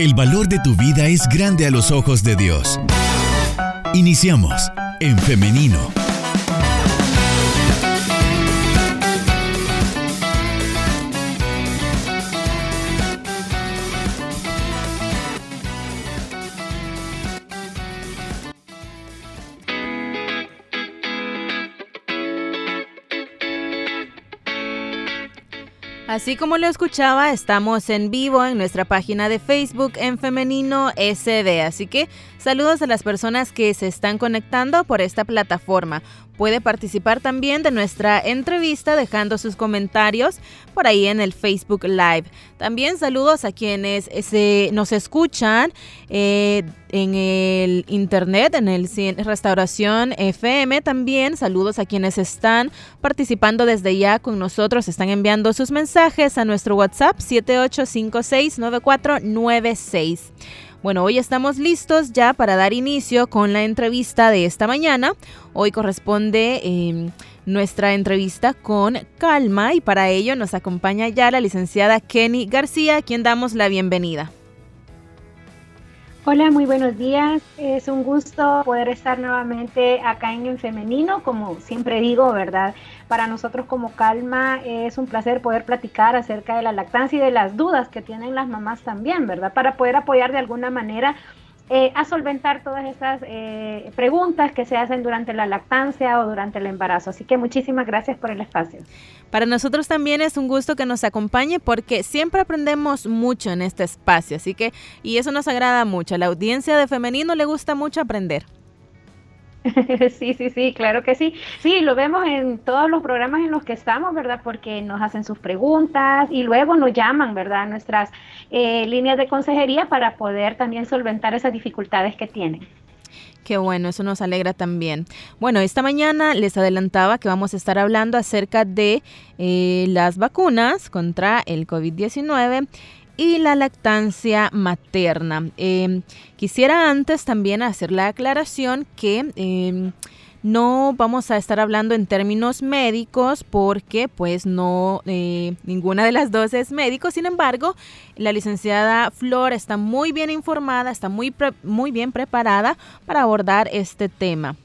El valor de tu vida es grande a los ojos de Dios. Iniciamos en femenino. Así como lo escuchaba, estamos en vivo en nuestra página de Facebook en Femenino SD. Así que saludos a las personas que se están conectando por esta plataforma. Puede participar también de nuestra entrevista dejando sus comentarios por ahí en el Facebook Live. También saludos a quienes se, nos escuchan eh, en el internet, en el Restauración FM. También saludos a quienes están participando desde ya con nosotros. Están enviando sus mensajes a nuestro WhatsApp 78569496. Bueno, hoy estamos listos ya para dar inicio con la entrevista de esta mañana. Hoy corresponde em, nuestra entrevista con Calma y para ello nos acompaña ya la licenciada Kenny García, a quien damos la bienvenida. Hola, muy buenos días. Es un gusto poder estar nuevamente acá en el femenino, como siempre digo, ¿verdad? Para nosotros como Calma es un placer poder platicar acerca de la lactancia y de las dudas que tienen las mamás también, ¿verdad? Para poder apoyar de alguna manera eh, a solventar todas estas eh, preguntas que se hacen durante la lactancia o durante el embarazo. Así que muchísimas gracias por el espacio. Para nosotros también es un gusto que nos acompañe porque siempre aprendemos mucho en este espacio, así que y eso nos agrada mucho. A la audiencia de femenino le gusta mucho aprender. Sí, sí, sí, claro que sí. Sí, lo vemos en todos los programas en los que estamos, ¿verdad? Porque nos hacen sus preguntas y luego nos llaman, ¿verdad? Nuestras eh, líneas de consejería para poder también solventar esas dificultades que tienen. Qué bueno, eso nos alegra también. Bueno, esta mañana les adelantaba que vamos a estar hablando acerca de eh, las vacunas contra el COVID-19 y la lactancia materna. Em, quisiera antes también hacer la aclaración que em, no vamos a estar hablando en términos médicos porque pues no, eh, ninguna de las dos es médico. Sin embargo, la licenciada Flor está muy bien informada, está muy, muy bien preparada para abordar este tema.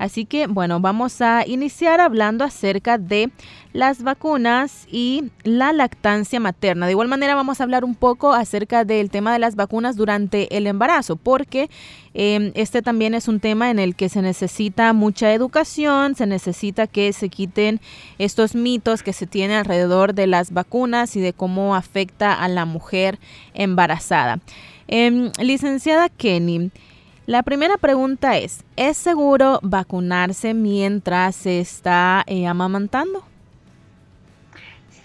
Así que bueno, vamos a iniciar hablando acerca de las vacunas y la lactancia materna. De igual manera vamos a hablar un poco acerca del tema de las vacunas durante el embarazo, porque em, este también es un tema en el que se necesita mucha educación, se necesita que se quiten estos mitos que se tienen alrededor de las vacunas y de cómo afecta a la mujer embarazada. Em, licenciada Kenny, la primera pregunta es, ¿es seguro vacunarse mientras se está eh, amamantando?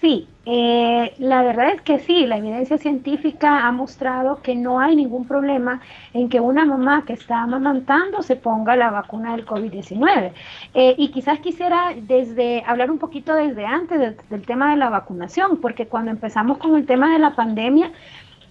Sí, eh, la verdad es que sí, la evidencia científica ha mostrado que no hay ningún problema en que una mamá que está amamantando se ponga la vacuna del COVID-19. Eh, y quizás quisiera desde hablar un poquito desde antes del tema de la vacunación, porque cuando empezamos con el tema de la pandemia,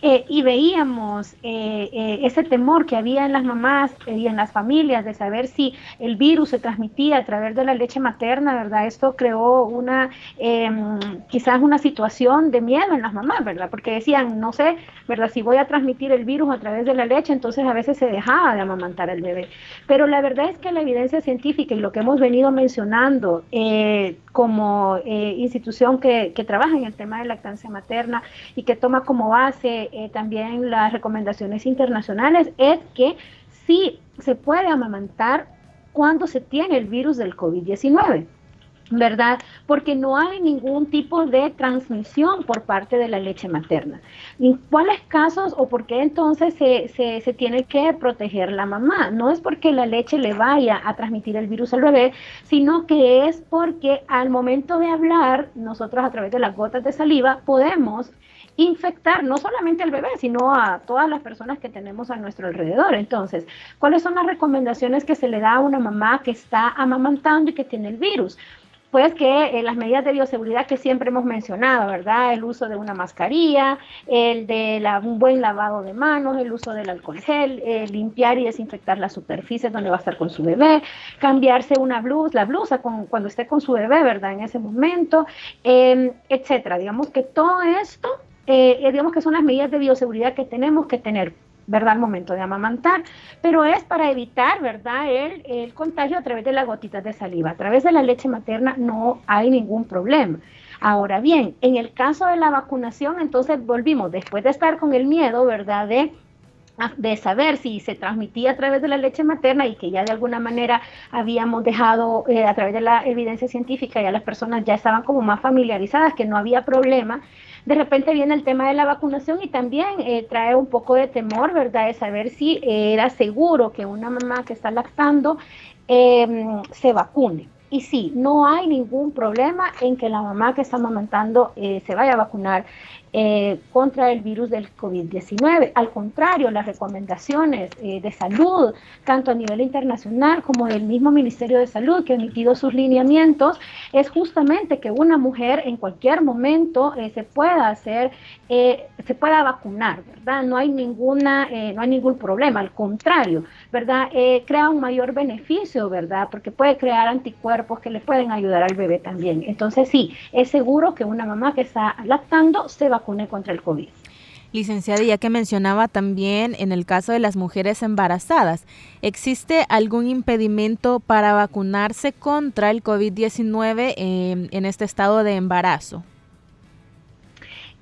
eh, y veíamos eh, eh, ese temor que había en las mamás y en las familias de saber si el virus se transmitía a través de la leche materna, ¿verdad? Esto creó una, em, quizás una situación de miedo en las mamás, ¿verdad? Porque decían, no sé, ¿verdad? Si voy a transmitir el virus a través de la leche, entonces a veces se dejaba de amamantar al bebé. Pero la verdad es que la evidencia científica y lo que hemos venido mencionando como institución que, que trabaja en el tema de lactancia materna y que toma como base eh, también las recomendaciones internacionales es que sí se puede amamantar cuando se tiene el virus del COVID-19. ¿Verdad? Porque no hay ningún tipo de transmisión por parte de la leche materna. ¿En cuáles casos o por qué entonces se, se, se, tiene que proteger la mamá? No es porque la leche le vaya a transmitir el virus al bebé, sino que es porque al momento de hablar, nosotros a través de las gotas de saliva podemos infectar no solamente al bebé, sino a todas las personas que tenemos a nuestro alrededor. Entonces, ¿cuáles son las recomendaciones que se le da a una mamá que está amamantando y que tiene el virus? Pues que eh, las medidas de bioseguridad que siempre hemos mencionado, ¿verdad? El uso de una mascarilla, el de un buen lavado de manos, el uso del alcohol gel, eh, limpiar y desinfectar las superficies donde va a estar con su bebé, cambiarse una blusa, la blusa cuando esté con su bebé, ¿verdad? En ese momento, em, etcétera. Digamos que todo esto eh, digamos que son las medidas de bioseguridad que tenemos que tener. ¿Verdad? Al momento de amamantar, pero es para evitar, ¿verdad? El, el, contagio a través de las gotitas de saliva. A través de la leche materna no hay ningún problema. Ahora bien, en el caso de la vacunación, entonces volvimos, después de estar con el miedo, ¿verdad? De de saber si se transmitía a través de la leche materna y que ya de alguna manera habíamos dejado eh, a través de la evidencia científica, ya las personas ya estaban como más familiarizadas, que no había problema. De repente viene el tema de la vacunación y también eh, trae un poco de temor, ¿verdad? De saber si era seguro que una mamá que está lactando em, se vacune. Y sí, no hay ningún problema en que la mamá que está amamantando eh, se vaya a vacunar eh, contra el virus del COVID-19. Al contrario, las recomendaciones eh, de salud, tanto a nivel internacional como del mismo Ministerio de Salud que ha emitido sus lineamientos, es justamente que una mujer en cualquier momento eh, se pueda hacer, se pueda vacunar, ¿verdad? No hay ninguna, no hay ningún problema, al contrario, ¿verdad? crea un mayor beneficio, ¿verdad? Porque puede crear anticuerpos que le pueden ayudar al bebé también. Entonces sí, es seguro que una mamá que está lactando se vacuna contra el COVID. Licenciada, ya que mencionaba también en el caso de las mujeres embarazadas, ¿existe algún impedimento para vacunarse contra el COVID-19 eh, en este estado de embarazo?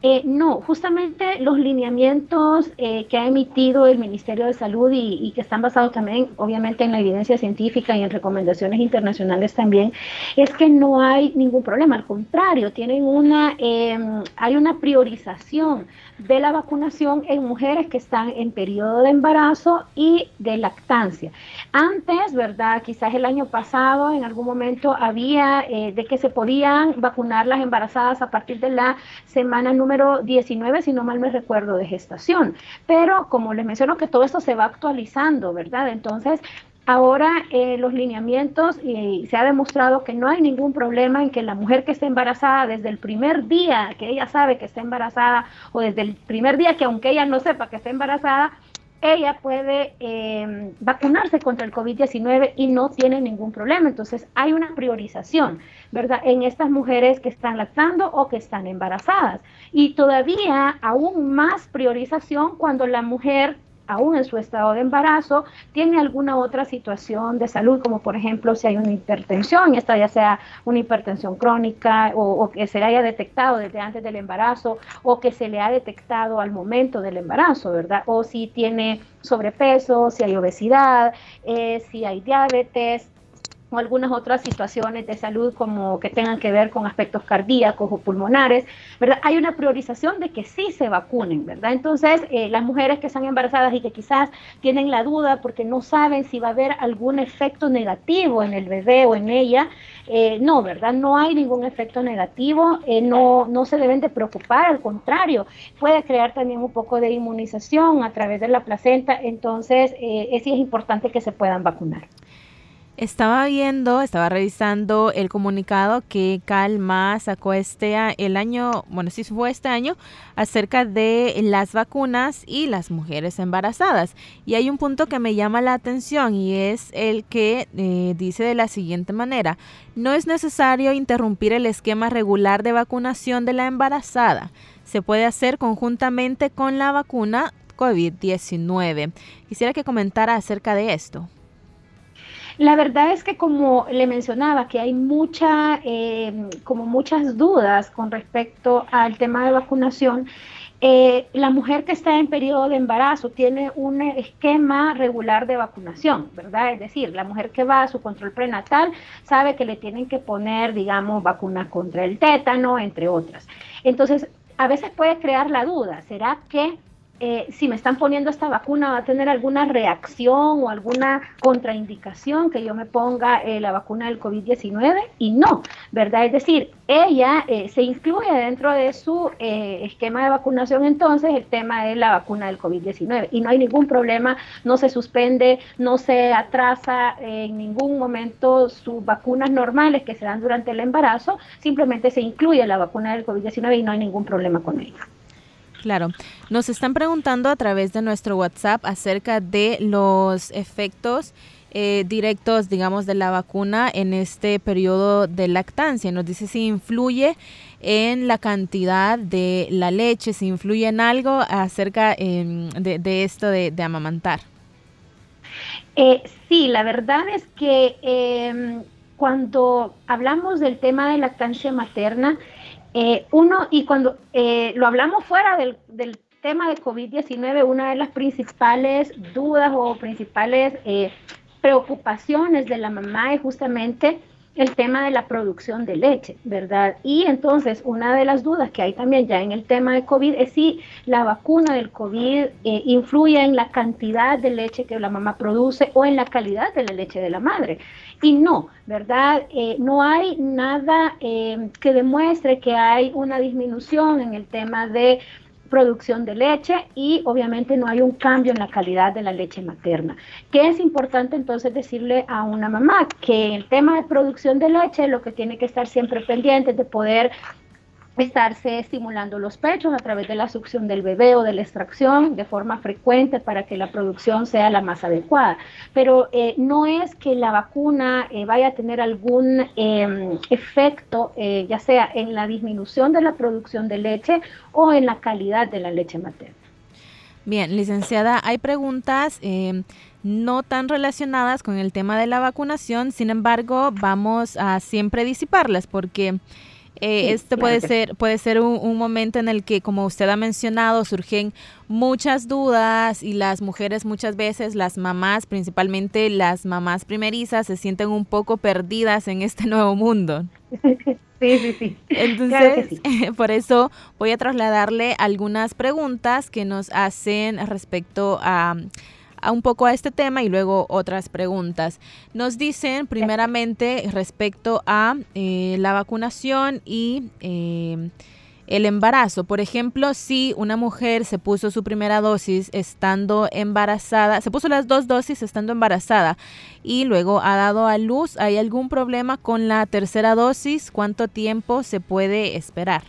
Eh, no, justamente los lineamientos eh, que ha emitido el Ministerio de Salud y, que están basados también, obviamente, en la evidencia científica y en recomendaciones internacionales también, es que no hay ningún problema. Al contrario, tienen una, em, hay una priorización de la vacunación en mujeres que están en periodo de embarazo y de lactancia. Antes, ¿verdad? Quizás el año pasado, en algún momento, había eh, de que se podían vacunar las embarazadas a partir de la semana número 19, si no mal me recuerdo, de gestación. Pero como les menciono que todo esto se va actualizando, ¿verdad? Entonces, Ahora eh, los lineamientos y se ha demostrado que no hay ningún problema en que la mujer que esté embarazada desde el primer día que ella sabe que está embarazada o desde el primer día que aunque ella no sepa que está embarazada, ella puede eh, vacunarse contra el COVID-19 y no tiene ningún problema. Entonces hay una priorización, ¿verdad? En estas mujeres que están lactando o que están embarazadas. Y todavía aún más priorización cuando la mujer aún en su estado de embarazo, tiene alguna otra situación de salud, como por ejemplo si hay una hipertensión, esta ya sea una hipertensión crónica o, que se le haya detectado desde antes del embarazo o que se le ha detectado al momento del embarazo, ¿verdad? O si tiene sobrepeso, si hay obesidad, eh, si hay diabetes, o algunas otras situaciones de salud como que tengan que ver con aspectos cardíacos o pulmonares, ¿verdad? Hay una priorización de que sí se vacunen, ¿verdad? Entonces, eh, las mujeres que están embarazadas y que quizás tienen la duda porque no saben si va a haber algún efecto negativo en el bebé o en ella, eh, no, ¿verdad? No hay ningún efecto negativo, eh, no, no se deben de preocupar, al contrario, puede crear también un poco de inmunización a través de la placenta, entonces sí es importante que se puedan vacunar. Estaba viendo, estaba revisando el comunicado que Calma sacó este el año, bueno, sí fue este año, acerca de las vacunas y las mujeres embarazadas. Y hay un punto que me llama la atención y es el que eh, dice de la siguiente manera, no es necesario interrumpir el esquema regular de vacunación de la embarazada. Se puede hacer conjuntamente con la vacuna COVID-19. Quisiera que comentara acerca de esto. La verdad es que como le mencionaba, que hay mucha, eh, como muchas dudas con respecto al tema de vacunación. Eh, la mujer que está en periodo de embarazo tiene un esquema regular de vacunación, ¿verdad? Es decir, la mujer que va a su control prenatal sabe que le tienen que poner, digamos, vacuna contra el tétano, entre otras. Entonces, a veces puede crear la duda, ¿será que eh, si me están poniendo esta vacuna va a tener alguna reacción o alguna contraindicación que yo me ponga eh, la vacuna del COVID-19 y no, ¿verdad? Es decir, ella eh, se incluye dentro de su esquema de vacunación entonces el tema de la vacuna del COVID-19 y no hay ningún problema, no se suspende, no se atrasa en ningún momento sus vacunas normales que se dan durante el embarazo, simplemente se incluye la vacuna del COVID-19 y no hay ningún problema con ella. Claro, nos están preguntando a través de nuestro WhatsApp acerca de los efectos eh, directos, digamos, de la vacuna en este periodo de lactancia. Nos dice si influye en la cantidad de la leche, si influye en algo acerca em, de, esto de, amamantar. Eh, sí, la verdad es que em, cuando hablamos del tema de lactancia materna, eh, uno, y cuando lo hablamos fuera del, del tema de COVID-19, una de las principales dudas o principales preocupaciones de la mamá es justamente el tema de la producción de leche, ¿verdad? Y entonces una de las dudas que hay también ya en el tema de COVID es si la vacuna del COVID eh, influye en la cantidad de leche que la mamá produce o en la calidad de la leche de la madre. Y no, ¿verdad? Eh, no hay nada eh, que demuestre que hay una disminución en el tema de producción de leche y obviamente no hay un cambio en la calidad de la leche materna. ¿Qué es importante entonces decirle a una mamá? Que el tema de producción de leche lo que tiene que estar siempre pendiente es de poder estarse estimulando los pechos a través de la succión del bebé o de la extracción de forma frecuente para que la producción sea la más adecuada. Pero eh, no es que la vacuna eh, vaya a tener algún em, efecto, eh, ya sea en la disminución de la producción de leche o en la calidad de la leche materna. Bien, licenciada, hay preguntas em, no tan relacionadas con el tema de la vacunación, sin embargo, vamos a siempre disiparlas porque... Eh, este puede ser, puede ser un, momento en el que, como usted ha mencionado, surgen muchas dudas y las mujeres muchas veces, las mamás, principalmente las mamás primerizas, se sienten un poco perdidas en este nuevo mundo. Sí, sí, sí. Entonces, por eso voy a trasladarle algunas preguntas que nos hacen respecto a un poco a este tema y luego otras preguntas. Nos dicen primeramente respecto a eh, la vacunación y eh, el embarazo. Por ejemplo, si una mujer se puso su primera dosis estando embarazada, se puso las dos dosis estando embarazada y luego ha dado a luz, ¿hay algún problema con la tercera dosis? ¿Cuánto tiempo se puede esperar?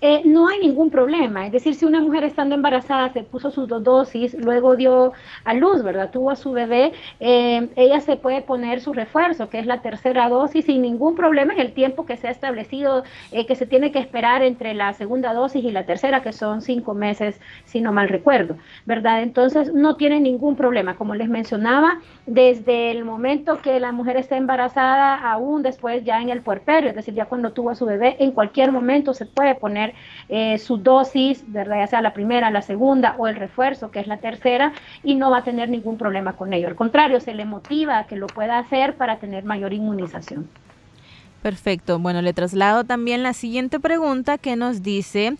Eh, no hay ningún problema. Es decir, si una mujer estando embarazada se puso sus dos dosis, luego dio a luz, ¿verdad? Tuvo a su bebé, eh, ella se puede poner su refuerzo, que es la tercera dosis, sin ningún problema en el tiempo que se ha establecido, eh, que se tiene que esperar entre la segunda dosis y la tercera, que son cinco meses, si no mal recuerdo, ¿verdad? Entonces, no tiene ningún problema. Como les mencionaba, desde el momento que la mujer está embarazada, aún después ya en el puerperio, es decir, ya cuando tuvo a su bebé, en cualquier momento se puede poner eh, su dosis, ¿verdad? ya sea la primera, la segunda o el refuerzo, que es la tercera, y no va a tener ningún problema con ello. Al contrario, se le motiva a que lo pueda hacer para tener mayor inmunización. Perfecto. Bueno, le traslado también la siguiente pregunta que nos dice,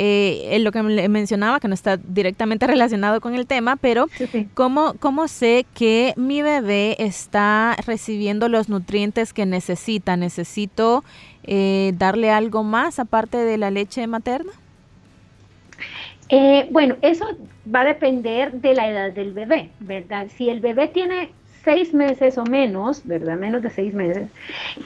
eh, lo que mencionaba, que no está directamente relacionado con el tema, pero ¿cómo, ¿cómo sé que mi bebé está recibiendo los nutrientes que necesita? ¿Necesito eh, darle algo más aparte de la leche materna? Eh, bueno, eso va a depender de la edad del bebé, ¿verdad? Si el bebé tiene seis meses o menos, ¿verdad? Menos de seis meses,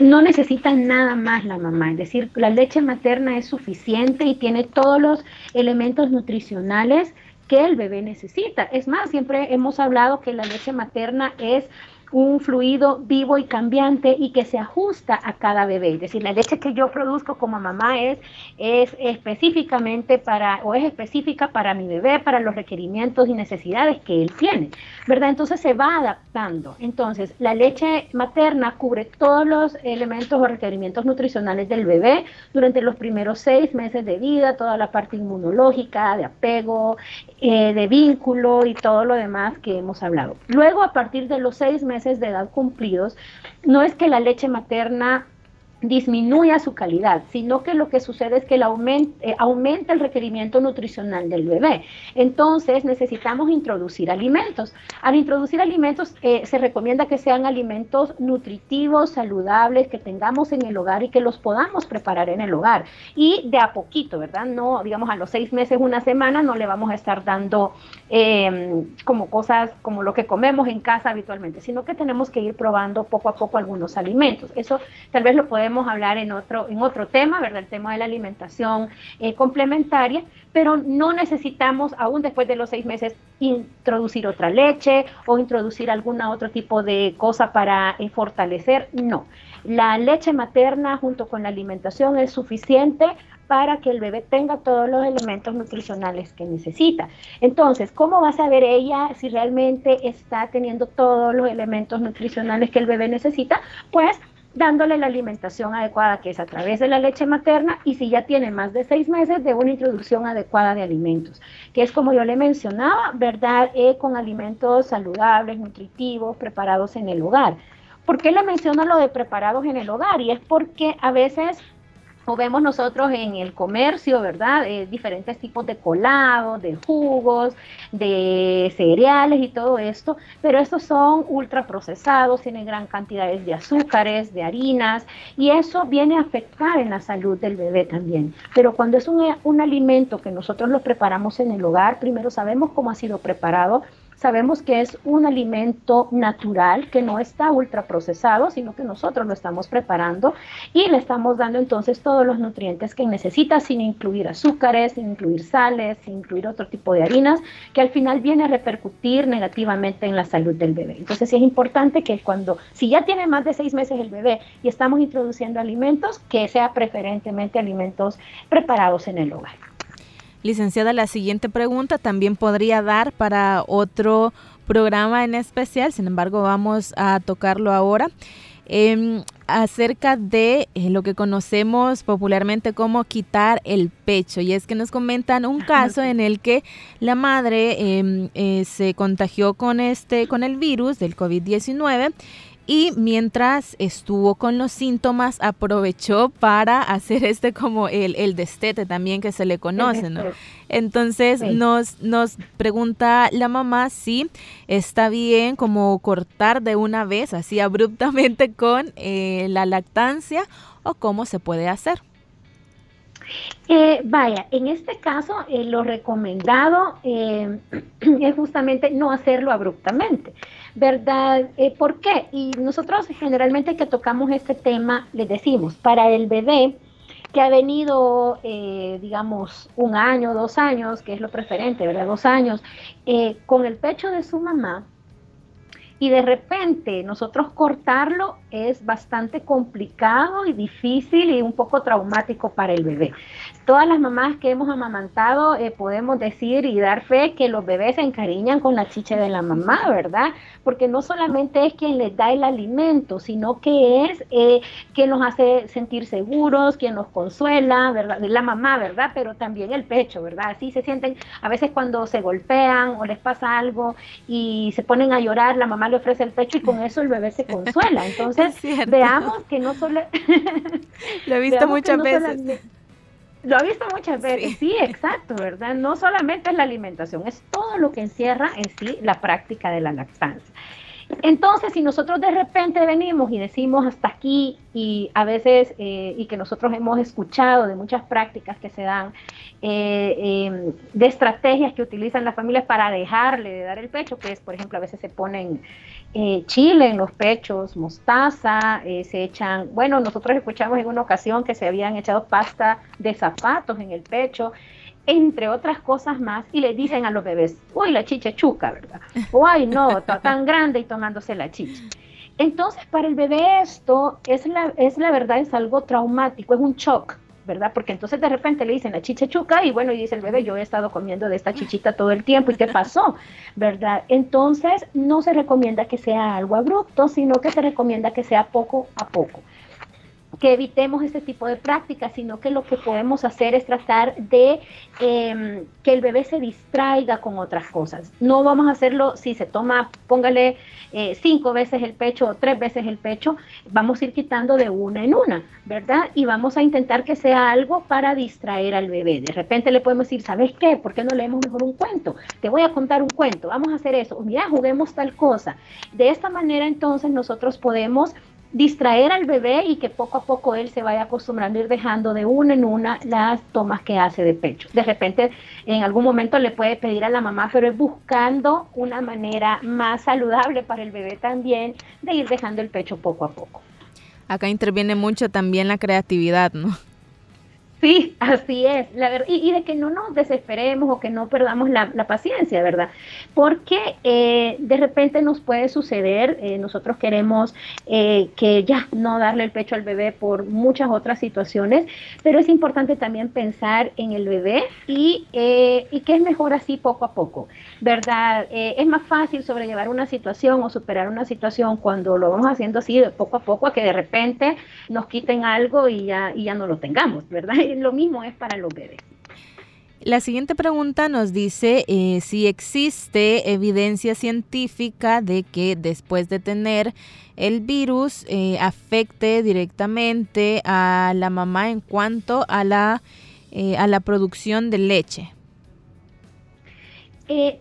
no necesita nada más la mamá. Es decir, la leche materna es suficiente y tiene todos los elementos nutricionales que el bebé necesita. Es más, siempre hemos hablado que la leche materna es un fluido vivo y cambiante y que se ajusta a cada bebé. Es decir, la leche que yo produzco como mamá es, es específicamente para, o es específica para mi bebé, para los requerimientos y necesidades que él tiene, ¿verdad? Entonces se va adaptando. Entonces, la leche materna cubre todos los elementos o requerimientos nutricionales del bebé durante los primeros seis meses de vida, toda la parte inmunológica, de apego, eh, de vínculo y todo lo demás que hemos hablado. Luego, a partir de los seis meses de edad cumplidos, no es que la leche materna disminuya su calidad, sino que lo que sucede es que el eh, aumenta el requerimiento nutricional del bebé. Entonces necesitamos introducir alimentos. Al introducir alimentos eh, se recomienda que sean alimentos nutritivos, saludables, que tengamos en el hogar y que los podamos preparar en el hogar. Y de a poquito, ¿verdad? No, digamos, a los seis meses, una semana, no le vamos a estar dando em, como cosas como lo que comemos en casa habitualmente, sino que tenemos que ir probando poco a poco algunos alimentos. Eso tal vez lo podemos podemos hablar en otro, en otro tema, ¿verdad? El tema de la alimentación eh, complementaria, pero no necesitamos, aún después de los seis meses, introducir otra leche o introducir algún otro tipo de cosa para eh, fortalecer. No, la leche materna junto con la alimentación es suficiente para que el bebé tenga todos los elementos nutricionales que necesita. Entonces, ¿cómo va a saber ella si realmente está teniendo todos los elementos nutricionales que el bebé necesita? Pues dándole la alimentación adecuada, que es a través de la leche materna, y si ya tiene más de seis meses, de una introducción adecuada de alimentos, que es como yo le mencionaba, ¿verdad? Eh, con alimentos saludables, nutritivos, preparados en el hogar. ¿Por qué le menciono lo de preparados en el hogar? Y es porque a veces o vemos nosotros en el comercio, ¿verdad? Eh, diferentes tipos de colados, de jugos, de cereales y todo esto, pero estos son ultraprocesados, tienen gran cantidades de azúcares, de harinas, y eso viene a afectar en la salud del bebé también. Pero cuando es un, un alimento que nosotros lo preparamos en el hogar, primero sabemos cómo ha sido preparado, Sabemos que es un alimento natural, que no está ultraprocesado, sino que nosotros lo estamos preparando y le estamos dando entonces todos los nutrientes que necesita sin incluir azúcares, sin incluir sales, sin incluir otro tipo de harinas, que al final viene a repercutir negativamente en la salud del bebé. Entonces sí es importante que cuando, si ya tiene más de seis meses el bebé y estamos introduciendo alimentos, que sea preferentemente alimentos preparados en el hogar. Licenciada, la siguiente pregunta también podría dar para otro programa en especial, sin embargo vamos a tocarlo ahora. Em, acerca de eh, lo que conocemos popularmente como quitar el pecho. Y es que nos comentan un caso en el que la madre em, eh, se contagió con, este, con el virus del COVID-19 y mientras estuvo con los síntomas aprovechó para hacer este como el, el destete también que se le conoce, ¿no? Entonces nos, nos pregunta la mamá si está bien como cortar de una vez así abruptamente con eh, la lactancia o cómo se puede hacer. Eh, vaya, en este caso eh, lo recomendado eh, es justamente no hacerlo abruptamente, ¿verdad? ¿Por qué? Y nosotros generalmente que tocamos este tema le decimos, para el bebé que ha venido, digamos, un año, dos años, que es lo preferente, ¿verdad? Dos años, con el pecho de su mamá, y de repente nosotros cortarlo es bastante complicado y difícil y un poco traumático para el bebé. Todas las mamás que hemos amamantado eh, podemos decir y dar fe que los bebés se encariñan con la chicha de la mamá, ¿verdad? Porque no solamente es quien les da el alimento, sino que es eh, quien nos hace sentir seguros, quien nos consuela, ¿verdad? La mamá, ¿verdad? Pero también el pecho, ¿verdad? Así se sienten a veces cuando se golpean o les pasa algo y se ponen a llorar, la mamá le ofrece el pecho y con eso el bebé se consuela. Entonces, veamos que no solo... Lo he visto muchas veces. Lo he visto muchas veces, sí, exacto, ¿verdad? No solamente es la alimentación, es todo lo que encierra en sí la práctica de la lactancia. Entonces, si nosotros de repente venimos y decimos hasta aquí, y a veces, eh, y que nosotros hemos escuchado de muchas prácticas que se dan, eh, em, de estrategias que utilizan las familias para dejarle de dar el pecho, que es, por ejemplo, a veces se ponen eh, chile en los pechos, mostaza, se echan, bueno, nosotros escuchamos en una ocasión que se habían echado pasta de zapatos en el pecho, entre otras cosas más, y le dicen a los bebés, uy, la chicha chuca, ¿verdad? O no, está tan grande y tomándose la chicha. Entonces, para el bebé esto es la, es la verdad, es algo traumático, es un shock, ¿verdad? Porque entonces de repente le dicen la chicha chuca y bueno, y dice el bebé, yo he estado comiendo de esta chichita todo el tiempo, ¿y qué pasó? ¿Verdad? Entonces, no se recomienda que sea algo abrupto, sino que se recomienda que sea poco a poco que evitemos este tipo de prácticas, sino que lo que podemos hacer es tratar de em, que el bebé se distraiga con otras cosas. No vamos a hacerlo si se toma, póngale eh, cinco veces el pecho o tres veces el pecho, vamos a ir quitando de una en una, ¿verdad? Y vamos a intentar que sea algo para distraer al bebé. De repente le podemos decir, ¿sabes qué? ¿Por qué no leemos mejor un cuento? Te voy a contar un cuento, vamos a hacer eso. Mira, juguemos tal cosa. De esta manera entonces nosotros podemos distraer al bebé y que poco a poco él se vaya acostumbrando a ir dejando de una en una las tomas que hace de pecho. De repente en algún momento le puede pedir a la mamá, pero es buscando una manera más saludable para el bebé también de ir dejando el pecho poco a poco. Acá interviene mucho también la creatividad, ¿no? Sí, así es, la verdad, y, de que no nos desesperemos o que no perdamos la, paciencia, ¿verdad? Porque eh, de repente nos puede suceder, eh, nosotros queremos eh, que ya no darle el pecho al bebé por muchas otras situaciones, pero es importante también pensar en el bebé y, y que es mejor así poco a poco, ¿verdad? es más fácil sobrellevar una situación o superar una situación cuando lo vamos haciendo así de poco a poco a que de repente nos quiten algo y ya, y ya no lo tengamos, ¿verdad? lo mismo es para los bebés. La siguiente pregunta nos dice eh, si existe evidencia científica de que después de tener el virus eh, afecte directamente a la mamá en cuanto a la, eh, a la producción de leche.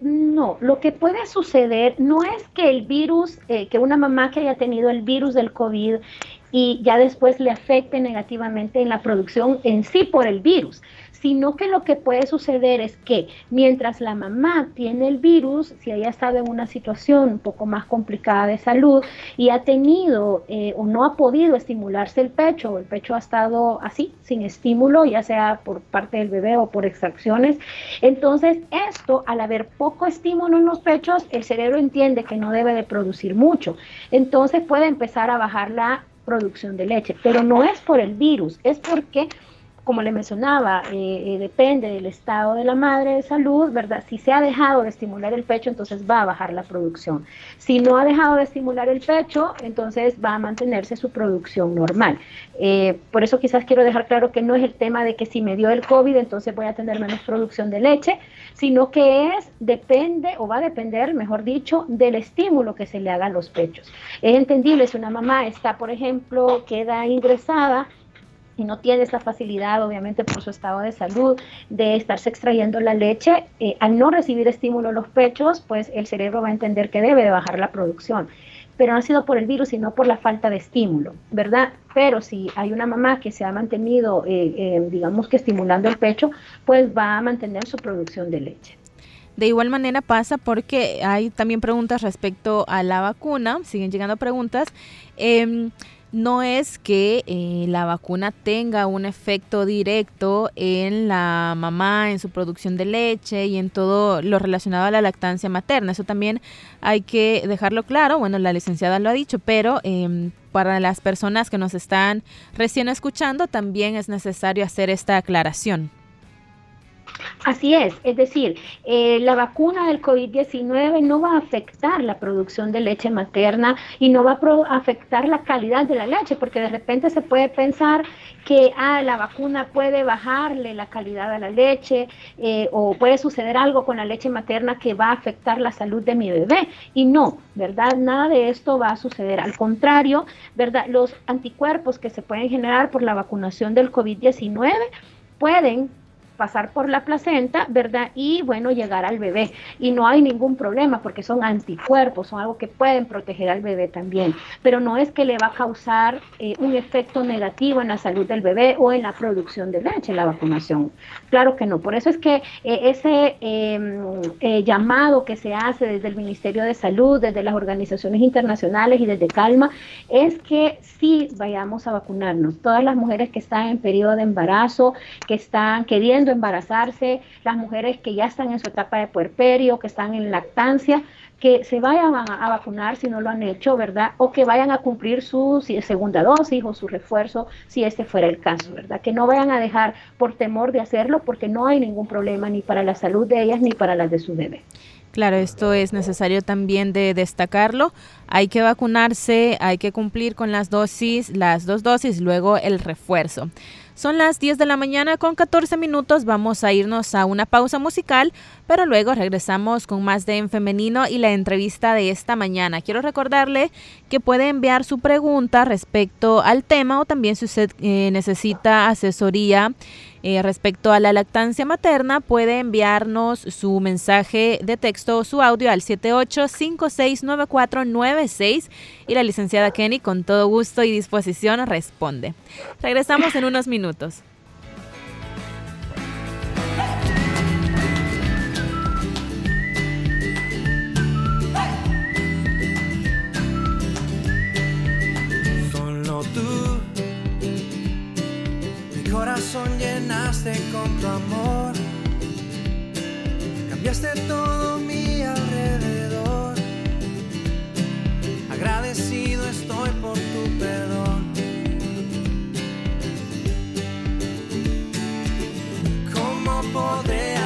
No, lo que puede suceder no es que el virus, que una mamá que haya tenido el virus del COVID y ya después le afecte negativamente en la producción en sí por el virus, sino que lo que puede suceder es que mientras la mamá tiene el virus, si ella estado en una situación un poco más complicada de salud y ha tenido eh, o no ha podido estimularse el pecho, o el pecho ha estado así, sin estímulo, ya sea por parte del bebé o por extracciones, entonces esto, al haber poco estímulo en los pechos, el cerebro entiende que no debe de producir mucho, entonces puede empezar a bajar la producción de leche, pero no es por el virus, es porque como le mencionaba, eh, eh, depende del estado de la madre de salud, ¿verdad? Si se ha dejado de estimular el pecho, entonces va a bajar la producción. Si no ha dejado de estimular el pecho, entonces va a mantenerse su producción normal. Eh, por eso quizás quiero dejar claro que no es el tema de que si me dio el COVID, entonces voy a tener menos producción de leche, sino que es, depende o va a depender, mejor dicho, del estímulo que se le haga a los pechos. Es entendible si una mamá está, por ejemplo, queda ingresada, y no tiene esa facilidad, obviamente por su estado de salud, de estarse extrayendo la leche, eh, al no recibir estímulo en los pechos, pues el cerebro va a entender que debe de bajar la producción. Pero no ha sido por el virus, sino por la falta de estímulo, ¿verdad? Pero si hay una mamá que se ha mantenido, eh, eh, digamos que estimulando el pecho, pues va a mantener su producción de leche. De igual manera pasa porque hay también preguntas respecto a la vacuna, siguen llegando preguntas. No es que eh, la vacuna tenga un efecto directo en la mamá, en su producción de leche y en todo lo relacionado a la lactancia materna. Eso también hay que dejarlo claro. Bueno, la licenciada lo ha dicho, pero em, para las personas que nos están recién escuchando también es necesario hacer esta aclaración. Así es, es decir, eh, la vacuna del COVID-19 no va a afectar la producción de leche materna y no va a afectar la calidad de la leche, porque de repente se puede pensar que ah, la vacuna puede bajarle la calidad a la leche eh, o puede suceder algo con la leche materna que va a afectar la salud de mi bebé. Y no, ¿verdad? Nada de esto va a suceder. Al contrario, ¿verdad? Los anticuerpos que se pueden generar por la vacunación del COVID-19 pueden pasar por la placenta, ¿verdad? Y bueno, llegar al bebé. Y no hay ningún problema porque son anticuerpos, son algo que pueden proteger al bebé también. Pero no es que le va a causar eh, un efecto negativo en la salud del bebé o en la producción de leche la vacunación. Claro que no. Por eso es que eh, ese em, eh, llamado que se hace desde el Ministerio de Salud, desde las organizaciones internacionales y desde Calma, es que sí vayamos a vacunarnos. Todas las mujeres que están en periodo de embarazo, que están queriendo embarazarse, las mujeres que ya están en su etapa de puerperio, que están en lactancia, que se vayan a, vacunar si no lo han hecho, ¿verdad? O que vayan a cumplir su segunda dosis o su refuerzo, si este fuera el caso, ¿verdad? Que no vayan a dejar por temor de hacerlo porque no hay ningún problema ni para la salud de ellas ni para la de su bebé. Claro, esto es necesario también de destacarlo. Hay que vacunarse, hay que cumplir con las dosis, las dos dosis, luego el refuerzo. Son las 10 de la mañana con 14 minutos. Vamos a irnos a una pausa musical, pero luego regresamos con más de En Femenino y la entrevista de esta mañana. Quiero recordarle que puede enviar su pregunta respecto al tema o también si usted eh, necesita asesoría eh, respecto a la lactancia materna, puede enviarnos su mensaje de texto o su audio al 78569496 y la licenciada Kenny con todo gusto y disposición responde. Regresamos en unos minutos. Llenaste con tu amor. Cambiaste todo mi alrededor. Agradecido estoy por tu perdón. ¿Cómo podré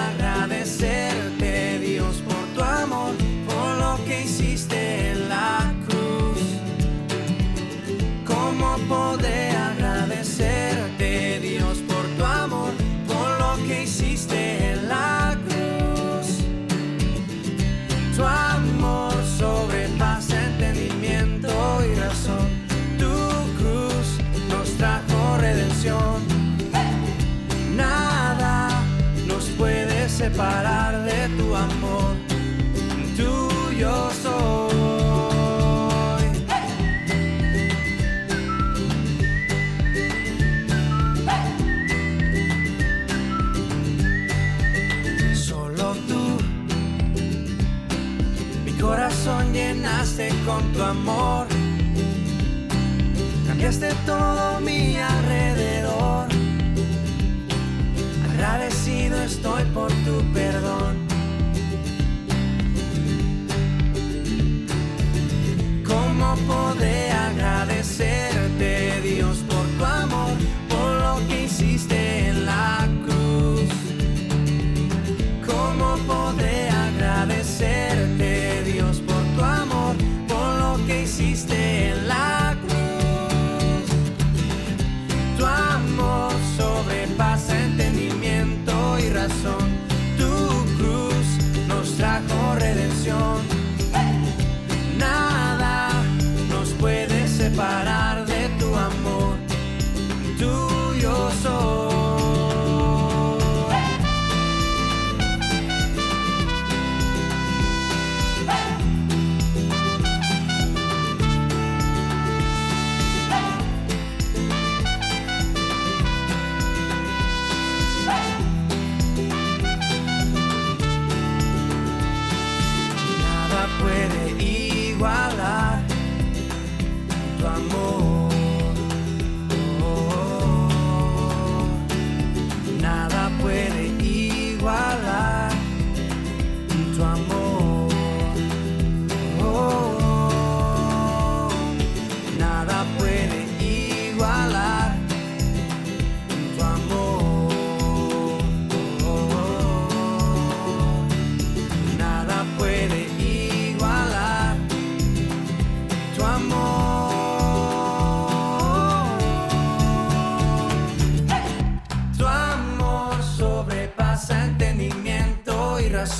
tu amor. Cambiaste todo mi alrededor. Agradecido estoy por tu perdón. ¿Cómo podré agradecerte, Dios, hiciste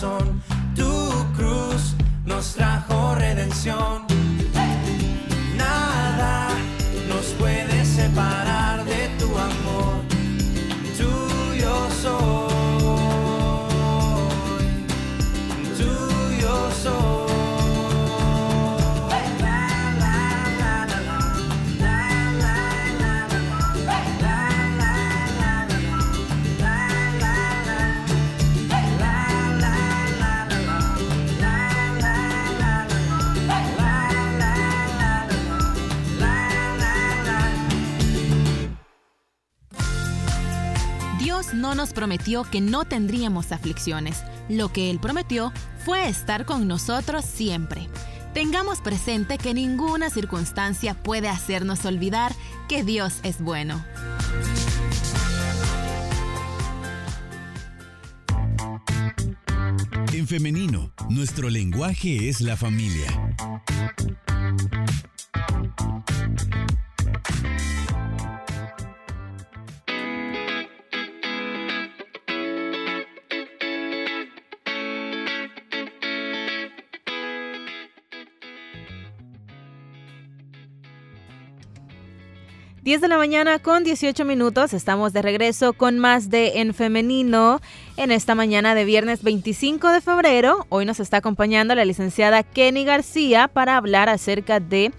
on. Prometió que no tendríamos aflicciones. Lo que Él prometió fue estar con nosotros siempre. Tengamos presente que ninguna circunstancia puede hacernos olvidar que Dios es bueno. En femenino, nuestro lenguaje es la familia. Diez de la mañana con 18 minutos. Estamos de regreso con más de En Femenino en esta mañana de viernes 25 de febrero. Hoy nos está acompañando la licenciada Kenny García para hablar acerca de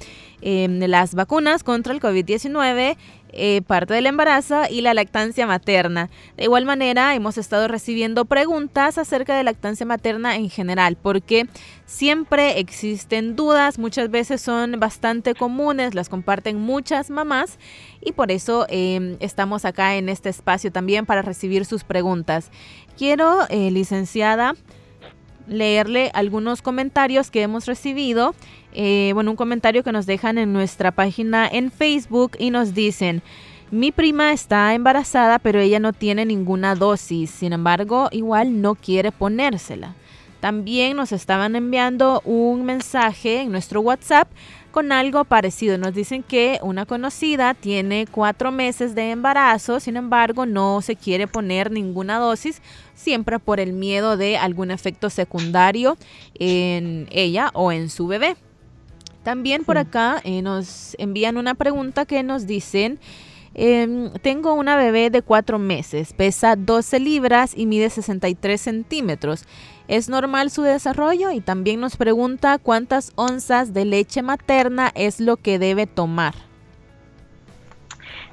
eh, las vacunas contra el COVID-19 eh, parte del embarazo y la lactancia materna. De igual manera, hemos estado recibiendo preguntas acerca de lactancia materna en general, porque siempre existen dudas, muchas veces son bastante comunes, las comparten muchas mamás y por eso eh, estamos acá en este espacio también para recibir sus preguntas. Quiero, eh, licenciada, leerle algunos comentarios que hemos recibido. Eh, bueno, un comentario que nos dejan en nuestra página en Facebook y nos dicen, mi prima está embarazada pero ella no tiene ninguna dosis, sin embargo igual no quiere ponérsela. También nos estaban enviando un mensaje en nuestro WhatsApp con algo parecido. Nos dicen que una conocida tiene cuatro meses de embarazo, sin embargo no se quiere poner ninguna dosis, siempre por el miedo de algún efecto secundario en ella o en su bebé. También por acá eh, nos envían una pregunta que nos dicen, em, tengo una bebé de cuatro meses, pesa 12 libras y mide 63 centímetros. ¿Es normal su desarrollo? Y también nos pregunta cuántas onzas de leche materna es lo que debe tomar.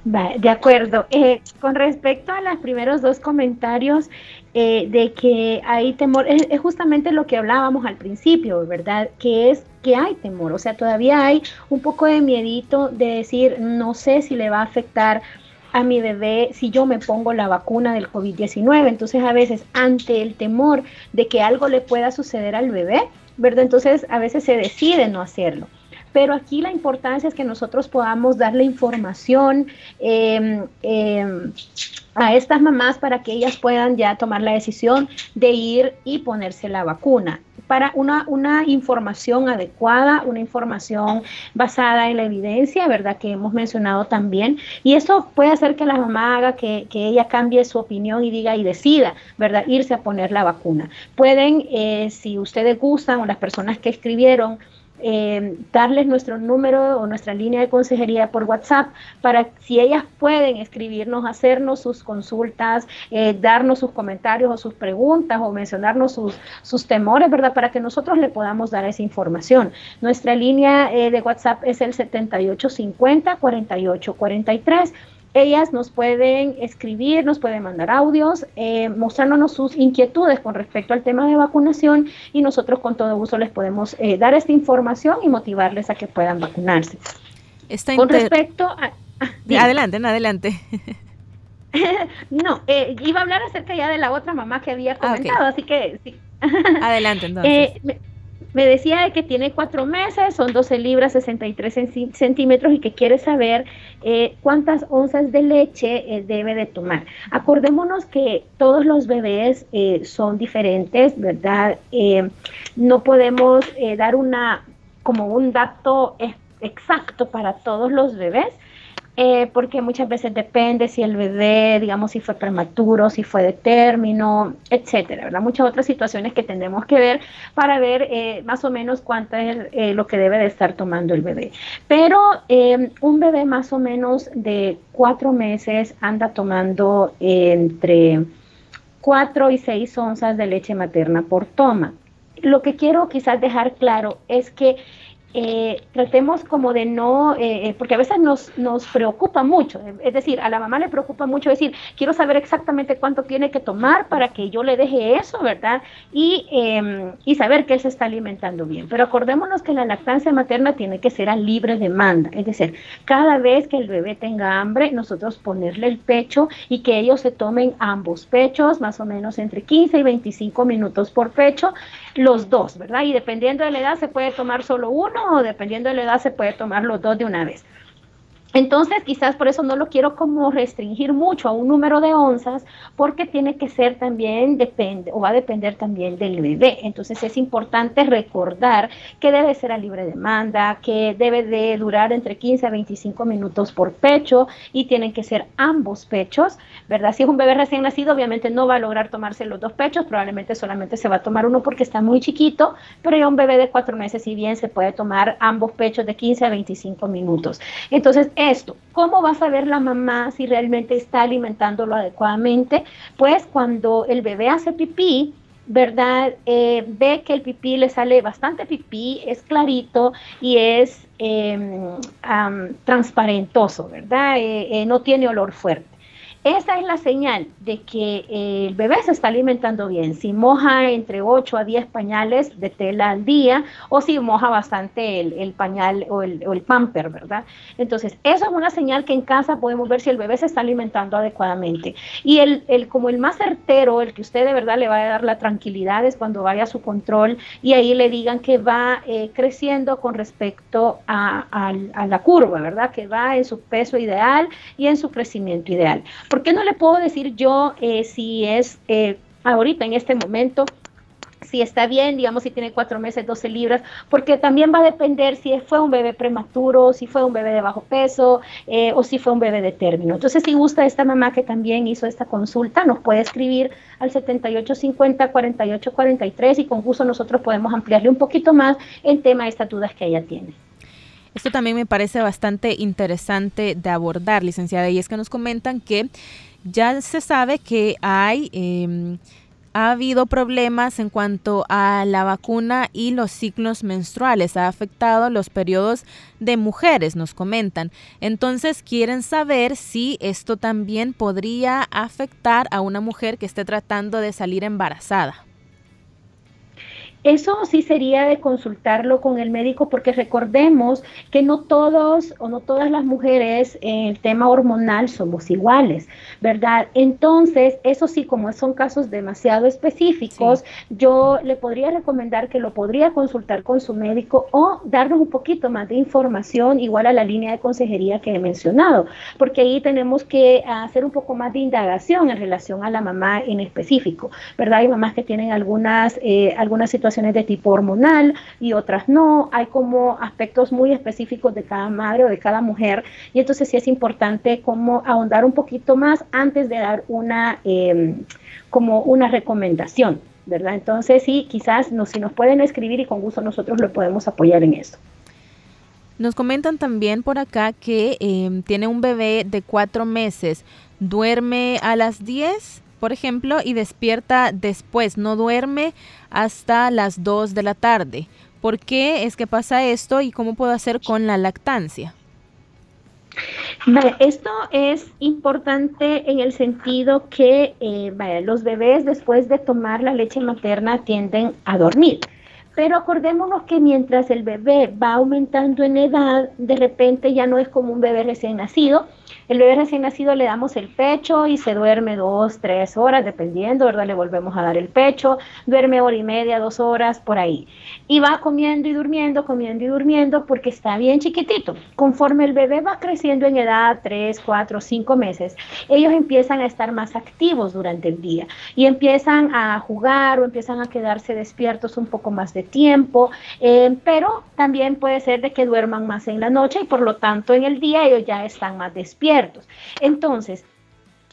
Va, de acuerdo. Eh, con respecto a los primeros dos comentarios eh, de que hay temor, es, es, justamente lo que hablábamos al principio, ¿verdad? Que es que hay temor, o sea, todavía hay un poco de miedito de decir, no sé si le va a afectar a mi bebé si yo me pongo la vacuna del COVID-19. Entonces, a veces, ante el temor de que algo le pueda suceder al bebé, ¿verdad? Entonces, a veces se decide no hacerlo. Pero aquí la importancia es que nosotros podamos darle información eh, eh, a estas mamás para que ellas puedan ya tomar la decisión de ir y ponerse la vacuna para una, una información adecuada, una información basada en la evidencia, ¿verdad? Que hemos mencionado también. Y eso puede hacer que la mamá haga que, que ella cambie su opinión y diga y decida, ¿verdad? Irse a poner la vacuna. Pueden, eh, si ustedes gustan o las personas que escribieron, eh, darles nuestro número o nuestra línea de consejería por WhatsApp para si ellas pueden escribirnos, hacernos sus consultas, eh, darnos sus comentarios o sus preguntas o mencionarnos sus, sus temores, ¿verdad? Para que nosotros le podamos dar esa información. Nuestra línea eh, de WhatsApp es el 7850-4843 ellas nos pueden escribir, nos pueden mandar audios, eh, mostrándonos sus inquietudes con respecto al tema de vacunación y nosotros con todo gusto les podemos eh, dar esta información y motivarles a que puedan vacunarse. Está con respecto a... Ah, adelante, adelante. no, eh, iba a hablar acerca ya de la otra mamá que había comentado, ah, okay. así que sí. adelante entonces me decía que tiene cuatro meses, son 12 libras 63 centímetros y que quiere saber eh, cuántas onzas de leche eh, debe de tomar. Acordémonos que todos los bebés eh, son diferentes, ¿verdad? Eh, no podemos eh, dar una como un dato exacto para todos los bebés. Eh, porque muchas veces depende si el bebé, digamos, si fue prematuro, si fue de término, etcétera, ¿verdad? Muchas otras situaciones que tendremos que ver para ver eh, más o menos cuánto es eh, lo que debe de estar tomando el bebé. Pero un bebé más o menos de cuatro meses anda tomando entre cuatro y seis onzas de leche materna por toma. Lo que quiero quizás dejar claro es que eh, tratemos como de no, eh, eh, porque a veces nos, nos preocupa mucho, es decir, a la mamá le preocupa mucho decir, quiero saber exactamente cuánto tiene que tomar para que yo le deje eso, ¿verdad? Y, eh, y saber que él se está alimentando bien. Pero acordémonos que la lactancia materna tiene que ser a libre demanda, es decir, cada vez que el bebé tenga hambre, nosotros ponerle el pecho y que ellos se tomen ambos pechos, más o menos entre 15 y 25 minutos por pecho, los dos, ¿verdad? Y dependiendo de la edad se puede tomar solo uno o dependiendo de la edad se puede tomar los dos de una vez. Entonces, quizás por eso no lo quiero como restringir mucho a un número de onzas, porque tiene que ser también, depende, o va a depender también del bebé. Entonces, es importante recordar que debe ser a libre demanda, que debe de durar entre 15 a 25 minutos por pecho y tienen que ser ambos pechos, ¿verdad? Si es un bebé recién nacido, obviamente no va a lograr tomarse los dos pechos, probablemente solamente se va a tomar uno porque está muy chiquito, pero ya un bebé de cuatro meses, si bien se puede tomar ambos pechos de 15 a 25 minutos. Entonces, esto. ¿Cómo va a saber la mamá si realmente está alimentándolo adecuadamente? Pues cuando el bebé hace pipí, ¿verdad? Eh, ve que el pipí le sale bastante pipí, es clarito y es am, transparentoso, ¿verdad? Eh, eh, no tiene olor fuerte. Esa es la señal de que eh, el bebé se está alimentando bien. Si moja entre 8 a 10 pañales de tela al día o si moja bastante el, pañal o el, o el pamper, ¿verdad? Entonces, eso es una señal que en casa podemos ver si el bebé se está alimentando adecuadamente. Y el, el como el más certero, el que usted de verdad le va a dar la tranquilidad es cuando vaya a su control y ahí le digan que va eh, creciendo con respecto a la curva, ¿verdad? Que va en su peso ideal y en su crecimiento ideal. ¿Por qué no le puedo decir yo eh, si es eh, ahorita en este momento? Si está bien, digamos, si tiene cuatro meses, 12 libras, porque también va a depender si fue un bebé prematuro, si fue un bebé de bajo peso eh, o si fue un bebé de término. Entonces, si gusta esta mamá que también hizo esta consulta, nos puede escribir al 7850-4843 y con gusto nosotros podemos ampliarle un poquito más en tema de estas dudas que ella tiene. Esto también me parece bastante interesante de abordar, licenciada, y es que nos comentan que ya se sabe que hay, eh, ha habido problemas en cuanto a la vacuna y los ciclos menstruales, ha afectado los periodos de mujeres, nos comentan. Entonces quieren saber si esto también podría afectar a una mujer que esté tratando de salir embarazada. Eso sí sería de consultarlo con el médico porque recordemos que no todos o no todas las mujeres en el tema hormonal somos iguales, ¿verdad? Entonces, eso sí, como son casos demasiado específicos, yo le podría recomendar que lo podría consultar con su médico o darnos un poquito más de información igual a la línea de consejería que he mencionado, porque ahí tenemos que hacer un poco más de indagación en relación a la mamá en específico, ¿verdad? Hay mamás que tienen algunas, eh, algunas situaciones de tipo hormonal y otras no. Hay como aspectos muy específicos de cada madre o de cada mujer y entonces sí es importante como ahondar un poquito más antes de dar una, eh, como una recomendación, ¿verdad? Entonces sí, quizás no, si nos pueden escribir y con gusto nosotros lo podemos apoyar en eso. Nos comentan también por acá que eh, tiene un bebé de cuatro meses, duerme a las 10 por ejemplo, y despierta después, no duerme hasta las 2 de la tarde. ¿Por qué es que pasa esto y cómo puedo hacer con la lactancia? Esto es importante en el sentido que eh, los bebés después de tomar la leche materna tienden a dormir. Pero acordémonos que mientras el bebé va aumentando en edad, de repente ya no es como un bebé recién nacido. El bebé recién nacido le damos el pecho y se duerme dos, tres horas, dependiendo, ¿verdad? Le volvemos a dar el pecho, duerme hora y media, dos horas, por ahí. Y va comiendo y durmiendo, comiendo y durmiendo porque está bien chiquitito. Conforme el bebé va creciendo en edad, tres, cuatro, cinco meses, ellos empiezan a estar más activos durante el día y empiezan a jugar o empiezan a quedarse despiertos un poco más de tiempo, eh, pero también puede ser de que duerman más en la noche y por lo tanto en el día ellos ya están más despiertos. Entonces,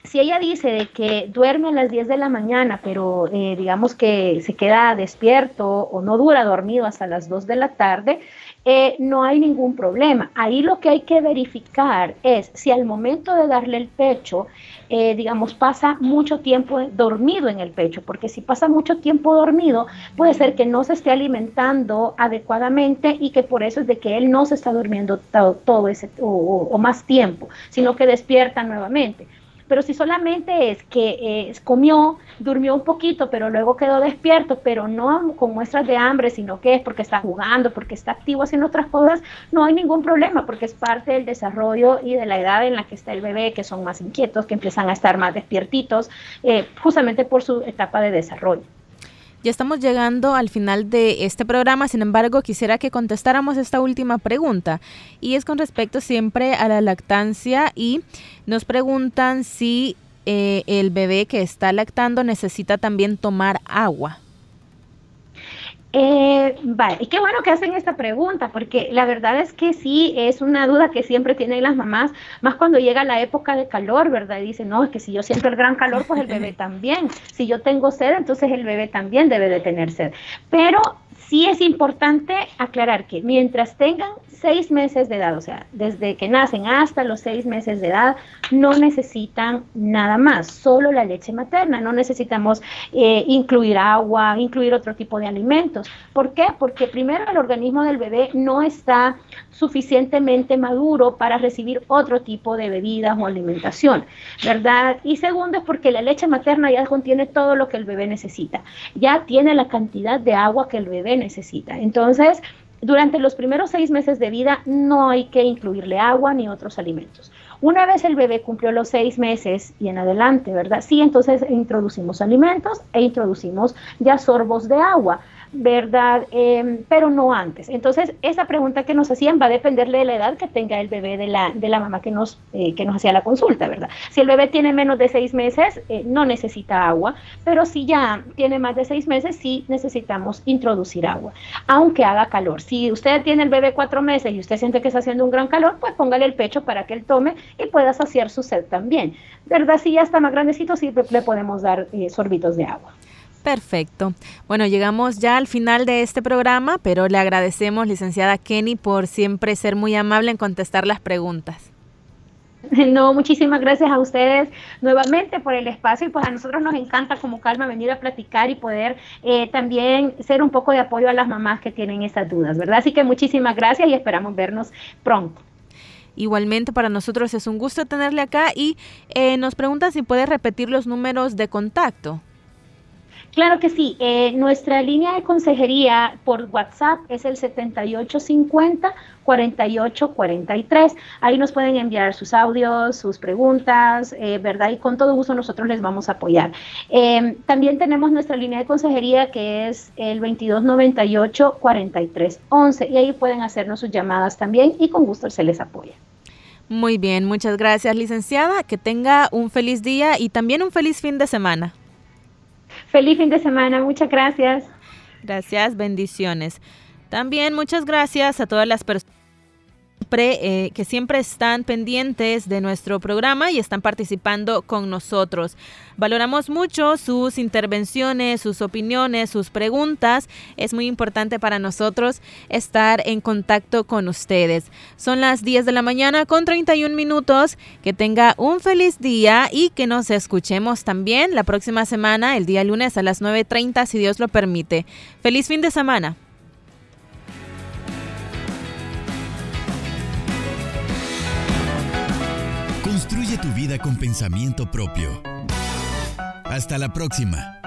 si ella dice de que duerme a las 10 de la mañana, pero eh, digamos que se queda despierto o no dura dormido hasta las 2 de la tarde, eh, no hay ningún problema. Ahí lo que hay que verificar es si al momento de darle el pecho, eh, digamos, pasa mucho tiempo dormido en el pecho, porque si pasa mucho tiempo dormido, puede ser que no se esté alimentando adecuadamente y que por eso es de que él no se está durmiendo todo, ese o más tiempo, sino que despierta nuevamente pero si solamente es que eh, comió, durmió un poquito, pero luego quedó despierto, pero no con muestras de hambre, sino que es porque está jugando, porque está activo haciendo otras cosas, no hay ningún problema, porque es parte del desarrollo y de la edad en la que está el bebé, que son más inquietos, que empiezan a estar más despiertitos, eh, justamente por su etapa de desarrollo. Ya estamos llegando al final de este programa, sin embargo, quisiera que contestáramos esta última pregunta y es con respecto siempre a la lactancia y nos preguntan si eh, el bebé que está lactando necesita también tomar agua. Eh, vale, y qué bueno que hacen esta pregunta, porque la verdad es que sí, es una duda que siempre tienen las mamás, más cuando llega la época de calor, ¿verdad? Y dicen, no, es que si yo siento el gran calor, pues el bebé también. Si yo tengo sed, entonces el bebé también debe de tener sed. Pero Sí es importante aclarar que mientras tengan seis meses de edad, o sea, desde que nacen hasta los seis meses de edad, no necesitan nada más, solo la leche materna, no necesitamos eh, incluir agua, incluir otro tipo de alimentos. ¿Por qué? Porque primero el organismo del bebé no está suficientemente maduro para recibir otro tipo de bebidas o alimentación, ¿verdad? Y segundo es porque la leche materna ya contiene todo lo que el bebé necesita, ya tiene la cantidad de agua que el bebé necesita. Entonces, durante los primeros seis meses de vida no hay que incluirle agua ni otros alimentos. Una vez el bebé cumplió los seis meses y en adelante, ¿verdad? Sí, entonces introducimos alimentos e introducimos ya sorbos de agua. ¿Verdad? Eh, pero no antes. Entonces, esa pregunta que nos hacían va a dependerle de la edad que tenga el bebé de la, de la mamá que nos, eh, que nos hacía la consulta, ¿verdad? Si el bebé tiene menos de seis meses, eh, no necesita agua, pero si ya tiene más de seis meses, sí necesitamos introducir agua, aunque haga calor. Si usted tiene el bebé cuatro meses y usted siente que está haciendo un gran calor, pues póngale el pecho para que él tome y pueda saciar su sed también, ¿verdad? Si ya está más grandecito, sí le podemos dar sorbitos de agua. Perfecto. Bueno, llegamos ya al final de este programa, pero le agradecemos, licenciada Kenny, por siempre ser muy amable en contestar las preguntas. No, muchísimas gracias a ustedes nuevamente por el espacio y pues a nosotros nos encanta como Calma venir a platicar y poder eh, también ser un poco de apoyo a las mamás que tienen esas dudas, ¿verdad? Así que muchísimas gracias y esperamos vernos pronto. Igualmente para nosotros es un gusto tenerle acá y eh, nos pregunta si puede repetir los números de contacto. Claro que sí. Eh, nuestra línea de consejería por WhatsApp es el 7850-4843. Ahí nos pueden enviar sus audios, sus preguntas, eh, ¿verdad? Y con todo gusto nosotros les vamos a apoyar. Eh, también tenemos nuestra línea de consejería que es el 2298-4311 y ahí pueden hacernos sus llamadas también y con gusto se les apoya. Muy bien, muchas gracias licenciada. Que tenga un feliz día y también un feliz fin de semana. Feliz fin de semana, muchas gracias. Gracias, bendiciones. También muchas gracias a todas las personas eh, que siempre están pendientes de nuestro programa y están participando con nosotros. Valoramos mucho sus intervenciones, sus opiniones, sus preguntas. Es muy importante para nosotros estar en contacto con ustedes. Son las 10 de la mañana con 31 minutos. Que tenga un feliz día y que nos escuchemos también la próxima semana, el día lunes a las 9.30, si Dios lo permite. Feliz fin de semana. Tu vida con pensamiento propio. Hasta la próxima.